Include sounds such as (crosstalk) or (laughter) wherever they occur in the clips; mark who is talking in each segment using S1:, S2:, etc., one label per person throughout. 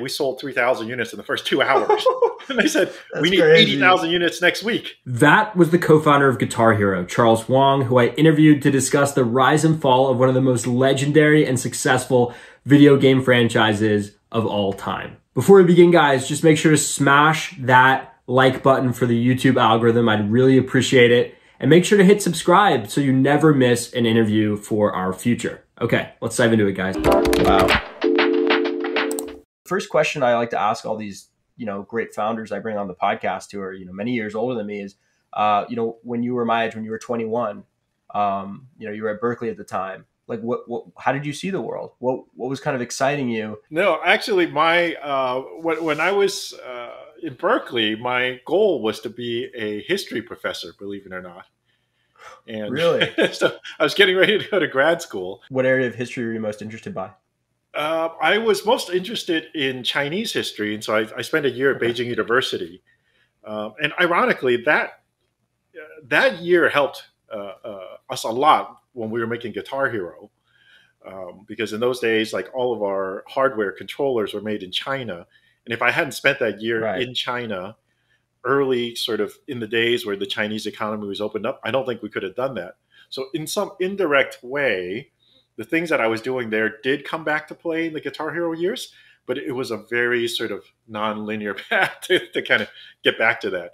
S1: we sold 3,000 units in the first two hours. (laughs) and they said, we need 80,000 units next week.
S2: That was the co-founder of Guitar Hero, Charles Huang, who I interviewed to discuss the rise and fall of one of the most legendary and successful video game franchises of all time. Before we begin, guys, just make sure to smash that like button for the YouTube algorithm. I'd really appreciate it. And make sure to hit subscribe so you never miss an interview for our future. Okay, let's dive into it, guys.
S3: Wow. First question I like to ask all these, you know, great founders I bring on the podcast who are, you know, many years older than me is, uh, you know, when you were my age, when you were 21, um, you know, you were at Berkeley at the time. Like, what, what, how did you see the world? What, what was kind of exciting you?
S1: No, actually, my uh, when, when I was uh, in Berkeley, my goal was to be a history professor, believe it or not. And
S3: Really? (laughs)
S1: so I was getting ready to go to grad school.
S3: What area of history were you most interested by?
S1: Uh, I was most interested in Chinese history, and so I, I spent a year at Beijing University. Um, and ironically, that uh, that year helped uh, uh, us a lot when we were making Guitar Hero, um, because in those days, like all of our hardware controllers were made in China, and if I hadn't spent that year
S3: Right.
S1: in China, early sort of in the days where the Chinese economy was opened up, I don't think we could have done that. So in some indirect way, the things that I was doing there did come back to play in the Guitar Hero years, but it was a very sort of non-linear (laughs) path to, to kind of get back to that.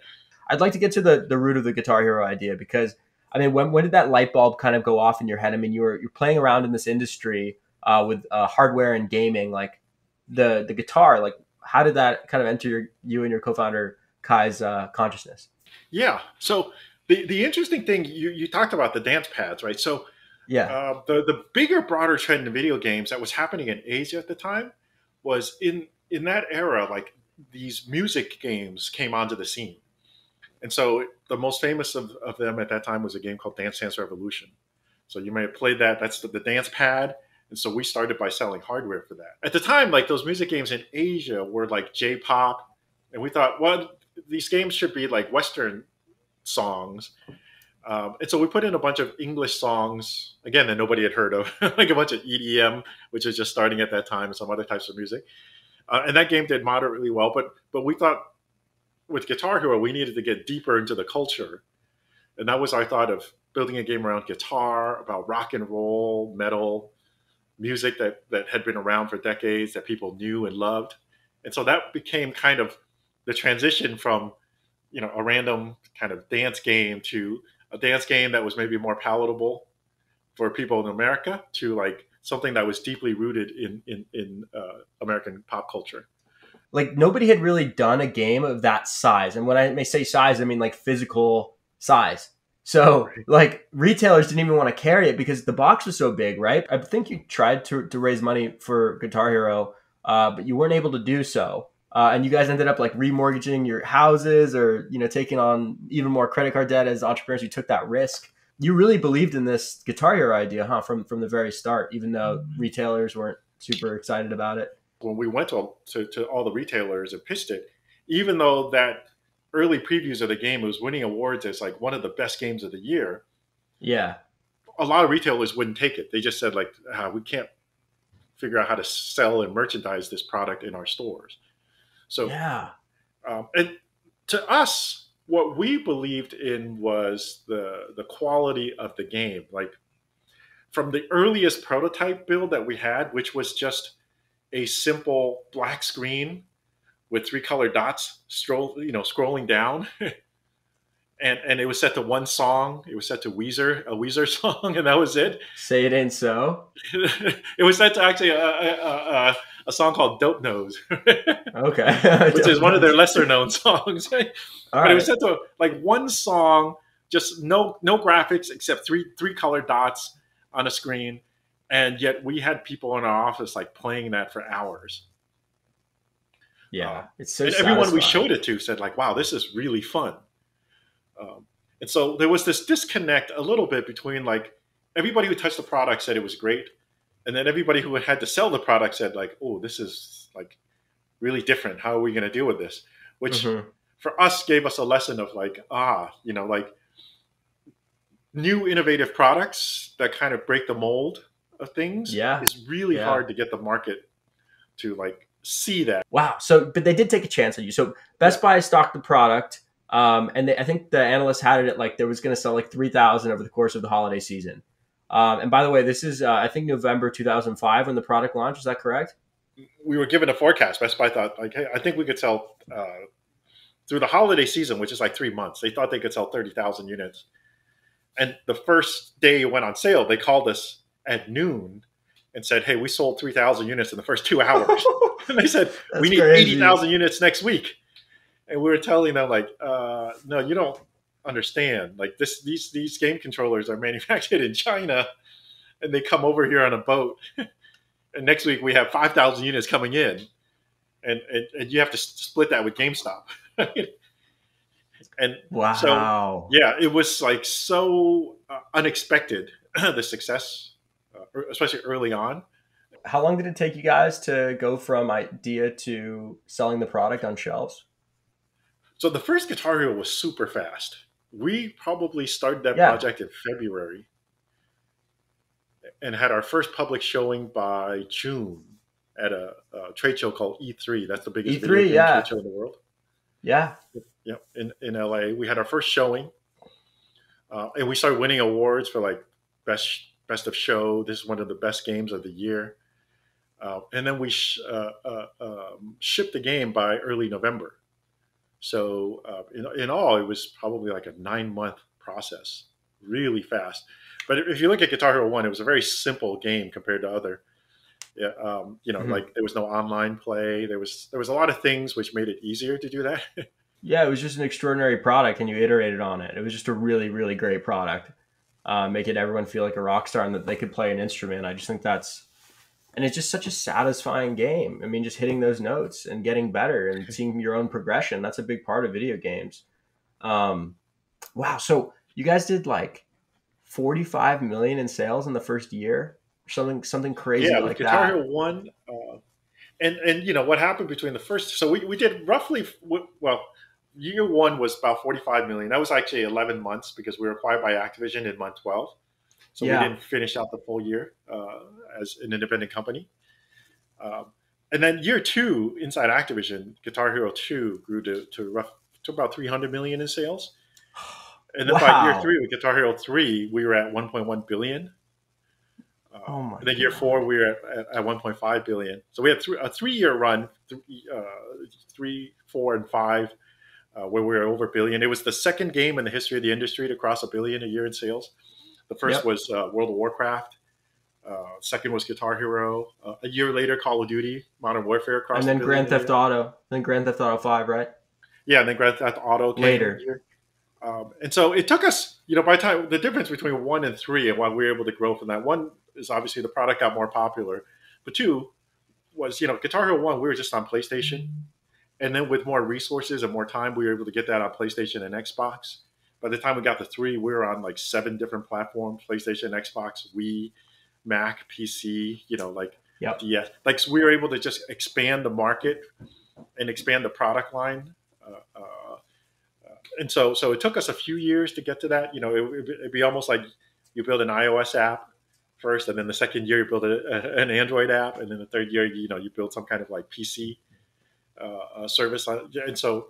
S3: I'd like to get to the, the root of the Guitar Hero idea because I mean, when, when did that light bulb kind of go off in your head? I mean, you were you're playing around in this industry uh, with uh, hardware and gaming, like the the guitar. Like, how did that kind of enter your, you and your co-founder Kai's uh, consciousness?
S1: Yeah. So the the interesting thing you you talked about the dance pads, right? So
S3: Yeah,
S1: uh, the the bigger, broader trend in video games that was happening in Asia at the time was in in that era, like these music games came onto the scene, and so the most famous of, of them at that time was a game called Dance Dance Revolution. So you may have played that. That's the, the dance pad. And so we started by selling hardware for that. At the time, like those music games in Asia were like J-pop, and we thought, well, these games should be like Western songs. Um, and so we put in a bunch of English songs again that nobody had heard of, (laughs) like a bunch of EDM, which was just starting at that time, and some other types of music. Uh, and that game did moderately well, but but we thought with Guitar Hero we needed to get deeper into the culture, and that was our thought of building a game around guitar, about rock and roll, metal, music that that had been around for decades that people knew and loved, and so that became kind of the transition from you know a random kind of dance game to a dance game that was maybe more palatable for people in America to like something that was deeply rooted in in, in uh, American pop culture.
S3: like nobody had really done a game of that size, and when I may say size, I mean like physical size. So like retailers didn't even want to carry it because the box was so big, right? I think you tried to, to raise money for Guitar Hero, uh, but you weren't able to do so. Uh, and you guys ended up like remortgaging your houses or you know taking on even more credit card debt as entrepreneurs. You took that risk. You really believed in this Guitar Hero idea, huh? From from the very start, even though retailers weren't super excited about it.
S1: When we went to, to, to all the retailers and pitched it, even though that early previews of the game was winning awards as like one of the best games of the year,
S3: Yeah,
S1: a lot of retailers wouldn't take it. They just said like, ah, we can't figure out how to sell and merchandise this product in our stores. So
S3: yeah,
S1: Um, and to us, what we believed in was the the quality of the game. Like from the earliest prototype build that we had, which was just a simple black screen with three colored dots, stroll, you know, scrolling down. (laughs) And, and it was set to one song. It was set to Weezer, a Weezer (laughs) song, and that was it.
S3: say it ain't so. (laughs)
S1: it was set to actually a, a, a, a song called "Dope Nose," (laughs)
S3: Okay. (laughs)
S1: which is one of their lesser known (laughs) songs. But
S3: right.
S1: it was like one song, just no no graphics except three three colored dots on a screen, and yet we had people in our office like playing that for hours.
S3: yeah, it's so.
S1: everyone we showed it to said like, "Wow, this is really fun." Um, and so there was this disconnect a little bit between like everybody who touched the product said it was great, and then everybody who had to sell the product said like, "Oh, this is like really different. How are we going to deal with this?" Which
S3: Mhm.
S1: for us gave us a lesson of like, ah, you know, like new innovative products that kind of break the mold of things
S3: Yeah.
S1: is really
S3: Yeah.
S1: hard to get the market to like see that.
S3: Wow. So, but they did take a chance on you. So Best Buy stocked the product, um, and they, I think the analysts had it at like there was going to sell like three thousand over the course of the holiday season. Um, and by the way, this is uh, I think November two thousand five when the product launched. Is that correct?
S1: We were given a forecast. Best Buy thought like, hey, I think we could sell uh, through the holiday season, which is like three months. They thought they could sell thirty thousand units. And the first day it went on sale, they called us at noon and said, "Hey, we sold three thousand units in the first two (laughs) hours." and they said, "We need
S3: crazy.
S1: eighty thousand units next week." And we were telling them, like, uh, "No, you don't understand. Like this, these these game controllers are (laughs) manufactured in China, and they come over here on a boat. (laughs) and next week we have five thousand units coming in, and, and and you have to split that with GameStop." (laughs) and
S3: Wow.
S1: so yeah, it was like so uh, unexpected (clears throat) the success, uh, especially early on.
S3: How long did it take you guys to go from idea to selling the product on shelves?
S1: So the first Guitar Hero was super fast. We probably started that
S3: Yeah.
S1: project in February and had our first public showing by June at a, a trade show called E3. That's the biggest
S3: E3,
S1: video game
S3: yeah.
S1: trade show in the world.
S3: Yeah.
S1: Yep, in, in LA. We had our first showing, uh, and we started winning awards for like best best of show. This is one of the best games of the year. Uh, and then we sh- uh, uh, um, shipped the game by early November. So uh, in, in all, it was probably like a nine month process, really fast. But if you look at Guitar Hero One, it was a very simple game compared to other. Yeah, um, you know,
S3: Mhm.
S1: like there was no online play. There was there was a lot of things which made it easier to do that. (laughs)
S3: Yeah, it was just an extraordinary product, and you iterated on it. It was just a really, really great product, uh, making everyone feel like a rock star and that they could play an instrument. I just think that's, and it's just such a satisfying game. I mean, just hitting those notes and getting better and (laughs) seeing your own progression. That's a big part of video games. Um, wow. So you guys did like forty-five million in sales in the first year, something, something crazy
S1: yeah,
S3: like
S1: Guitar
S3: that.
S1: Hero One, uh, and and you know what happened between the first. So we, we did roughly well. Year one was about forty five million. That was actually eleven months because we were acquired by Activision in month twelve. So
S3: Yeah.
S1: we didn't finish out the full year uh, as an independent company. Um, and then year two inside Activision, Guitar Hero Two grew to to rough to about three hundred million in sales. (gasps) And then by year three, with Guitar Hero Three, we were at one point one billion. Uh,
S3: Oh my
S1: and then year
S3: God.
S1: four, we were at, at, at 1.5 billion. So we had three, a three-year run, three, uh, three, four, and five, uh, where we were over a billion. It was the second game in the history of the industry to cross a billion a year in sales. The first
S3: Yep.
S1: was uh, World of Warcraft. Uh, second was Guitar Hero. Uh, a year later, Call of Duty, Modern Warfare.
S3: And then
S1: billion
S3: Grand Theft. Auto, then Grand Theft Auto Five, right?
S1: Yeah, and then Grand Theft Auto came
S3: Later.
S1: Um, and so it took us, you know, by the time the difference between one and three and why we were able to grow from that one is obviously the product got more popular, but two was, you know, Guitar Hero One, we were just on PlayStation. And then with more resources and more time, we were able to get that on PlayStation and Xbox. By the time we got to three, we were on like seven different platforms PlayStation, Xbox, Wii, Mac, PC, you know, like,
S3: Yep.
S1: yeah, like so we were able to just expand the market and expand the product line. Uh, uh, uh, and so, so it took us a few years to get to that. You know, it, would be almost like you build an iOS app first, and then the second year you build a, a- an Android app, and then the third year, you know, you build some kind of like PC uh, uh, service. And so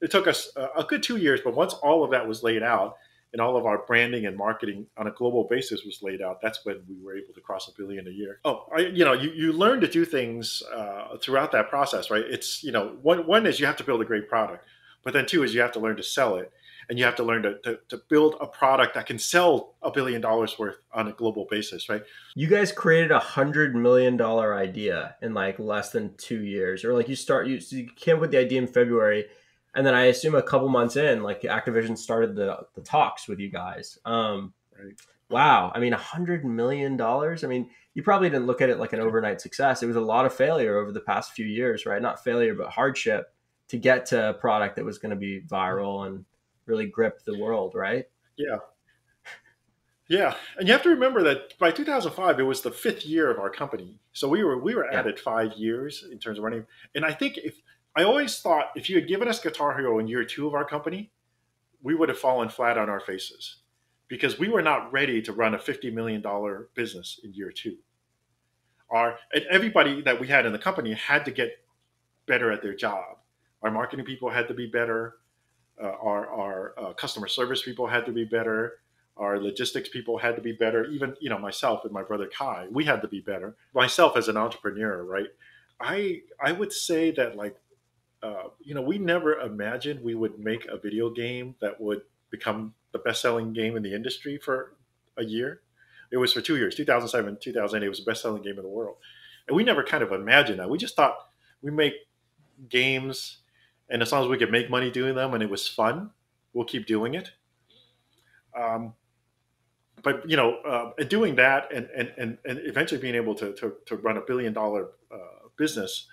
S1: it took us a, a good two years. But once all of that was laid out, and all of our branding and marketing on a global basis was laid out, that's when we were able to cross a billion a year. Oh, I, you know, you, you learn to do things uh, throughout that process, right? It's, you know, one, one is you have to build a great product, but then two is you have to learn to sell it. And you have to learn to, to, to build a product that can sell a billion dollars worth on a global basis, right?
S3: You guys created a hundred million dollar idea in like less than two years, or like you start you, so you came up with the idea in February, and then I assume a couple months in, like Activision started the the talks with you guys. Um,
S1: Right.
S3: Wow, I mean, a hundred million dollars. I mean, you probably didn't look at it like an overnight success. It was a lot of failure over the past few years, right? Not failure, but hardship to get to a product that was going to be viral and really grip the world, right?
S1: Yeah. Yeah, and you have to remember that by 2005 it was the fifth year of our company, so we were we were
S3: Yeah.
S1: at it five years in terms of running. And I think if I always thought if you had given us Guitar Hero in year two of our company, we would have fallen flat on our faces because we were not ready to run a 50 million dollar business in year two. Our and everybody that we had in the company had to get better at their job. Our marketing people had to be better. Uh, our our uh, customer service people had to be better. Our logistics people had to be better. Even you know myself and my brother Kai, we had to be better. Myself as an entrepreneur, right? I I would say that like uh, you know we never imagined we would make a video game that would become the best selling game in the industry for a year. It was for two years, 2007, 2008. It was the best selling game in the world, and we never kind of imagined that. We just thought we make games, and as long as we could make money doing them and it was fun, we'll keep doing it. Um, but you know, uh, doing that and, and and and eventually being able to to, to run a billion dollar uh, business,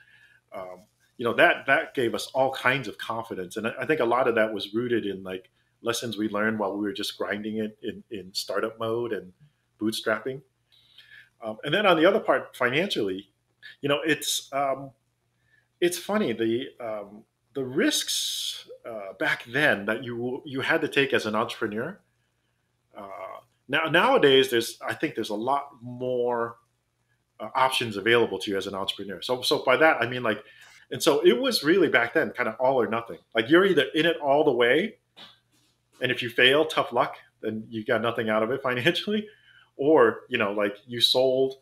S1: um, you know, that that gave us all kinds of confidence, and I, think a lot of that was rooted in like lessons we learned while we were just grinding it in, in startup mode and bootstrapping. Um, and then on the other part, financially, you know, it's um, it's funny the um, the risks uh, back then that you you had to take as an entrepreneur. Uh, now nowadays, there's I think there's a lot more uh, options available to you as an entrepreneur. So so by that I mean like, and so it was really back then kind of all or nothing. Like you're either in it all the way, and if you fail, tough luck, then you got nothing out of it (laughs) financially, or you know like you sold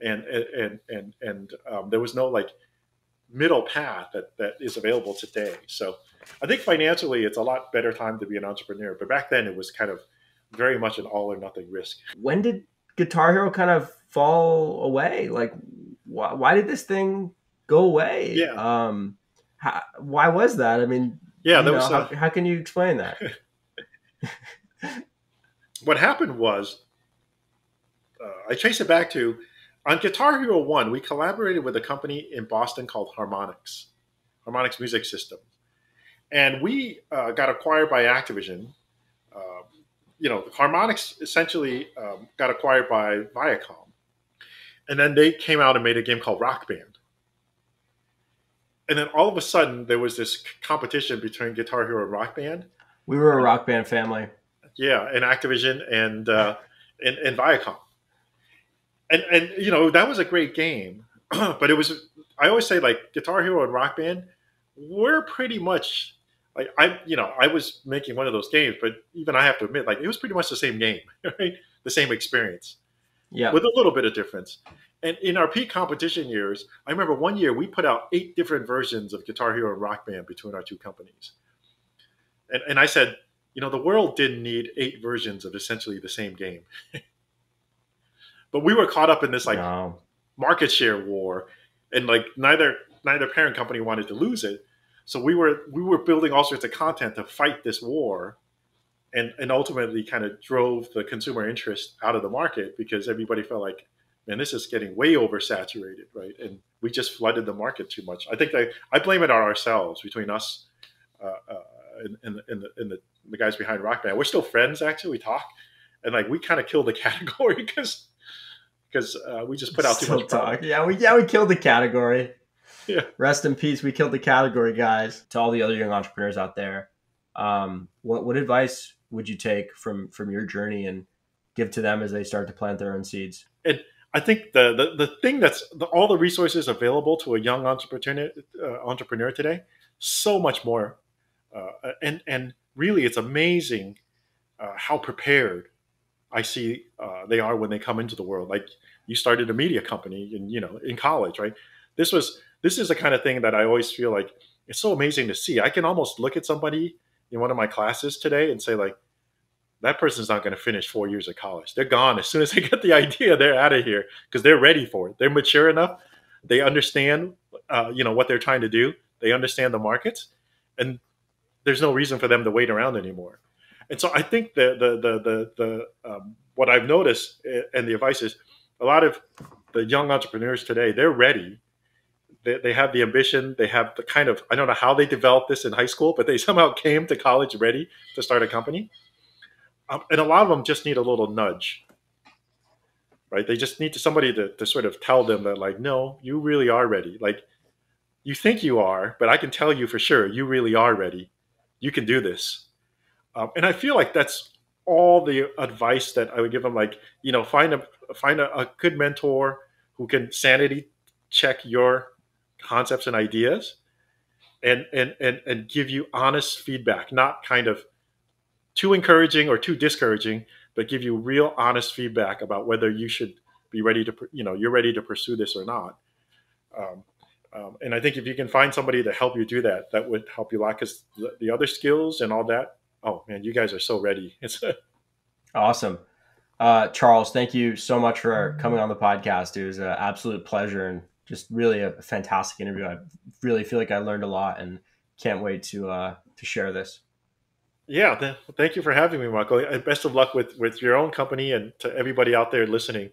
S1: and and and and um, there was no like middle path that that is available today. So I think financially it's a lot better time to be an entrepreneur. But back then it was kind of very much an all or nothing risk.
S4: When did Guitar Hero kind of fall away? Like why, why did this thing go away?
S1: Yeah.
S4: Um, how, why was that? I mean,
S1: yeah,
S4: that
S1: know, was,
S4: how, how can you explain that? (laughs)
S1: what happened was uh, I trace it back to on Guitar Hero 1, we collaborated with a company in Boston called Harmonix, Harmonix Music System. And we uh, got acquired by Activision. Uh, you know, Harmonix essentially um, got acquired by Viacom. And then they came out and made a game called Rock Band. And then all of a sudden, there was this competition between Guitar Hero and Rock Band.
S4: We were a Rock Band family.
S1: Yeah, and Activision and uh, and, and Viacom and and you know that was a great game, (clears throat) but it was I always say like Guitar Hero and Rock Band, we're pretty much like I you know I was making one of those games, but even I have to admit like it was pretty much the same game, (laughs) right? The same experience,
S4: yeah,
S1: with a little bit of difference. And in our peak competition years, I remember one year we put out eight different versions of Guitar Hero and Rock Band between our two companies. And, and I said, you know, the world didn't need eight versions of essentially the same game. (laughs) But we were caught up in this like no. market share war, and like neither neither parent company wanted to lose it. So we were we were building all sorts of content to fight this war, and and ultimately kind of drove the consumer interest out of the market because everybody felt like, man, this is getting way oversaturated, right? And we just flooded the market too much. I think I I blame it on ourselves between us. Uh, uh, and, and, and, the, and the, the guys behind Rock Band. We're still friends, actually. We talk, and like we kind of killed the (laughs) category because because uh, we just put out too much talk.
S4: Yeah, we yeah we killed the category.
S1: Yeah.
S4: Rest in peace. We killed the category, guys. To all the other young entrepreneurs out there, um, what what advice would you take from from your journey and give to them as they start to plant their own seeds?
S1: And I think the the, the thing that's the, all the resources available to a young entrepreneur uh, entrepreneur today, so much more, uh, and and really, it's amazing uh, how prepared I see uh, they are when they come into the world. Like you started a media company in you know in college, right? This was this is the kind of thing that I always feel like it's so amazing to see. I can almost look at somebody in one of my classes today and say like, that person's not going to finish four years of college. They're gone as soon as they get the idea. They're out of here because they're ready for it. They're mature enough. They understand, uh, you know, what they're trying to do. They understand the markets, and there's no reason for them to wait around anymore. And so I think the the the the, the um, what I've noticed eh, and the advice is a lot of the young entrepreneurs today they're ready. They, they have the ambition. They have the kind of I don't know how they developed this in high school, but they (laughs) somehow came to college ready to start a company. Um, and a lot of them just need a little nudge, right? They just need to, somebody to, to sort of tell them that like, no, you really are ready. Like you think you are, but I can tell you for sure, you really are ready. You can do this um, and I feel like that's all the advice that I would give them. Like, you know, find a find a, a good mentor who can sanity check your concepts and ideas and and and, and give you honest feedback not kind of too encouraging or too discouraging but give you real honest feedback about whether you should be ready to you know you're ready to pursue this or not. Um, um, and i think if you can find somebody to help you do that that would help you a lot because the, the other skills and all that oh man you guys are so ready. (laughs) It's
S4: awesome. Uh, charles thank you so much for coming on the podcast it was an absolute pleasure and just really a fantastic interview. I really feel like I learned a lot and can't wait to uh, to share this.
S1: Yeah, th- thank you for having me, Michael. Best of luck with with your own company and to everybody out there listening.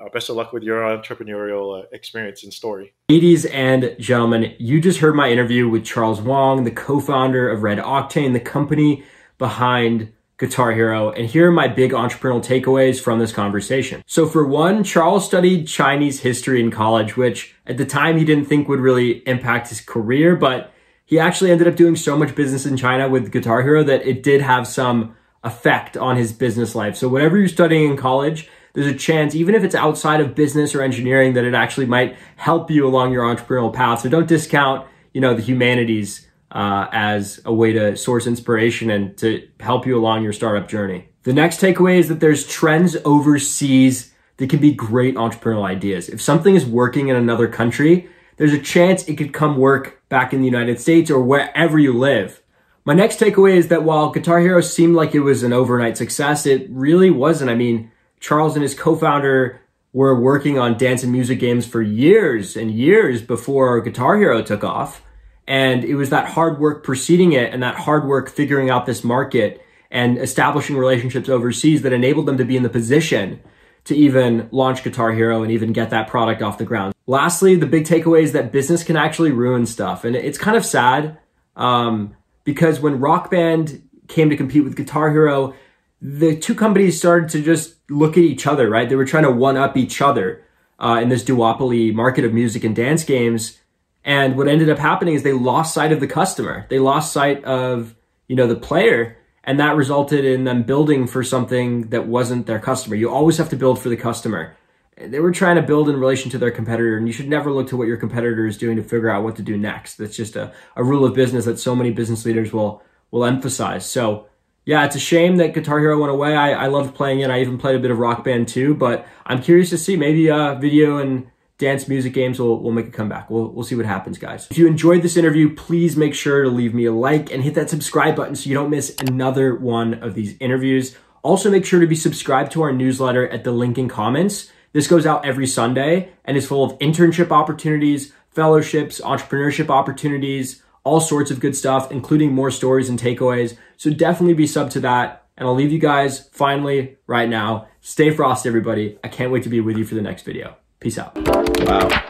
S1: Uh, best of luck with your entrepreneurial uh, experience and story.
S3: Ladies and gentlemen, you just heard my interview with Charles Huang, the co-founder of Red Octane, the company behind Guitar Hero, and here are my big entrepreneurial takeaways from this conversation. So for one, Charles studied Chinese history in college, which at the time he didn't think would really impact his career, but he actually ended up doing so much business in China with Guitar Hero that it did have some effect on his business life. So whatever you're studying in college, there's a chance, even if it's outside of business or engineering, that it actually might help you along your entrepreneurial path. So don't discount, you know, the humanities uh, as a way to source inspiration and to help you along your startup journey. The next takeaway is that there's trends overseas that can be great entrepreneurial ideas. If something is working in another country, there's a chance it could come work back in the United States or wherever you live. My next takeaway is that while Guitar Hero seemed like it was an overnight success, it really wasn't. I mean, Charles and his co-founder were working on dance and music games for years and years before Guitar Hero took off. And it was that hard work preceding it and that hard work figuring out this market and establishing relationships overseas that enabled them to be in the position to even launch Guitar Hero and even get that product off the ground. Lastly, the big takeaway is that business can actually ruin stuff. And it's kind of sad um, because when Rock Band came to compete with Guitar Hero, the two companies started to just look at each other, right? They were trying to one up each other uh, in this duopoly market of music and dance games. And what ended up happening is they lost sight of the customer. They lost sight of, you know, the player. And that resulted in them building for something that wasn't their customer. You always have to build for the customer. They were trying to build in relation to their competitor, and you should never look to what your competitor is doing to figure out what to do next. That's just a, a rule of business that so many business leaders will will emphasize. So yeah, it's a shame that Guitar Hero went away. I, I loved playing it. I even played a bit of Rock Band too, but I'm curious to see maybe uh, video and dance music games will, will make a comeback. We'll, we'll see what happens, guys. If you enjoyed this interview, please make sure to leave me a like and hit that subscribe button so you don't miss another one of these interviews. Also, make sure to be subscribed to our newsletter at the link in comments. This goes out every Sunday and is full of internship opportunities, fellowships, entrepreneurship opportunities, all sorts of good stuff, including more stories and takeaways. So definitely be sub to that. And I'll leave you guys finally right now. Stay frost, everybody. I can't wait to be with you for the next video. Peace out.
S4: Wow.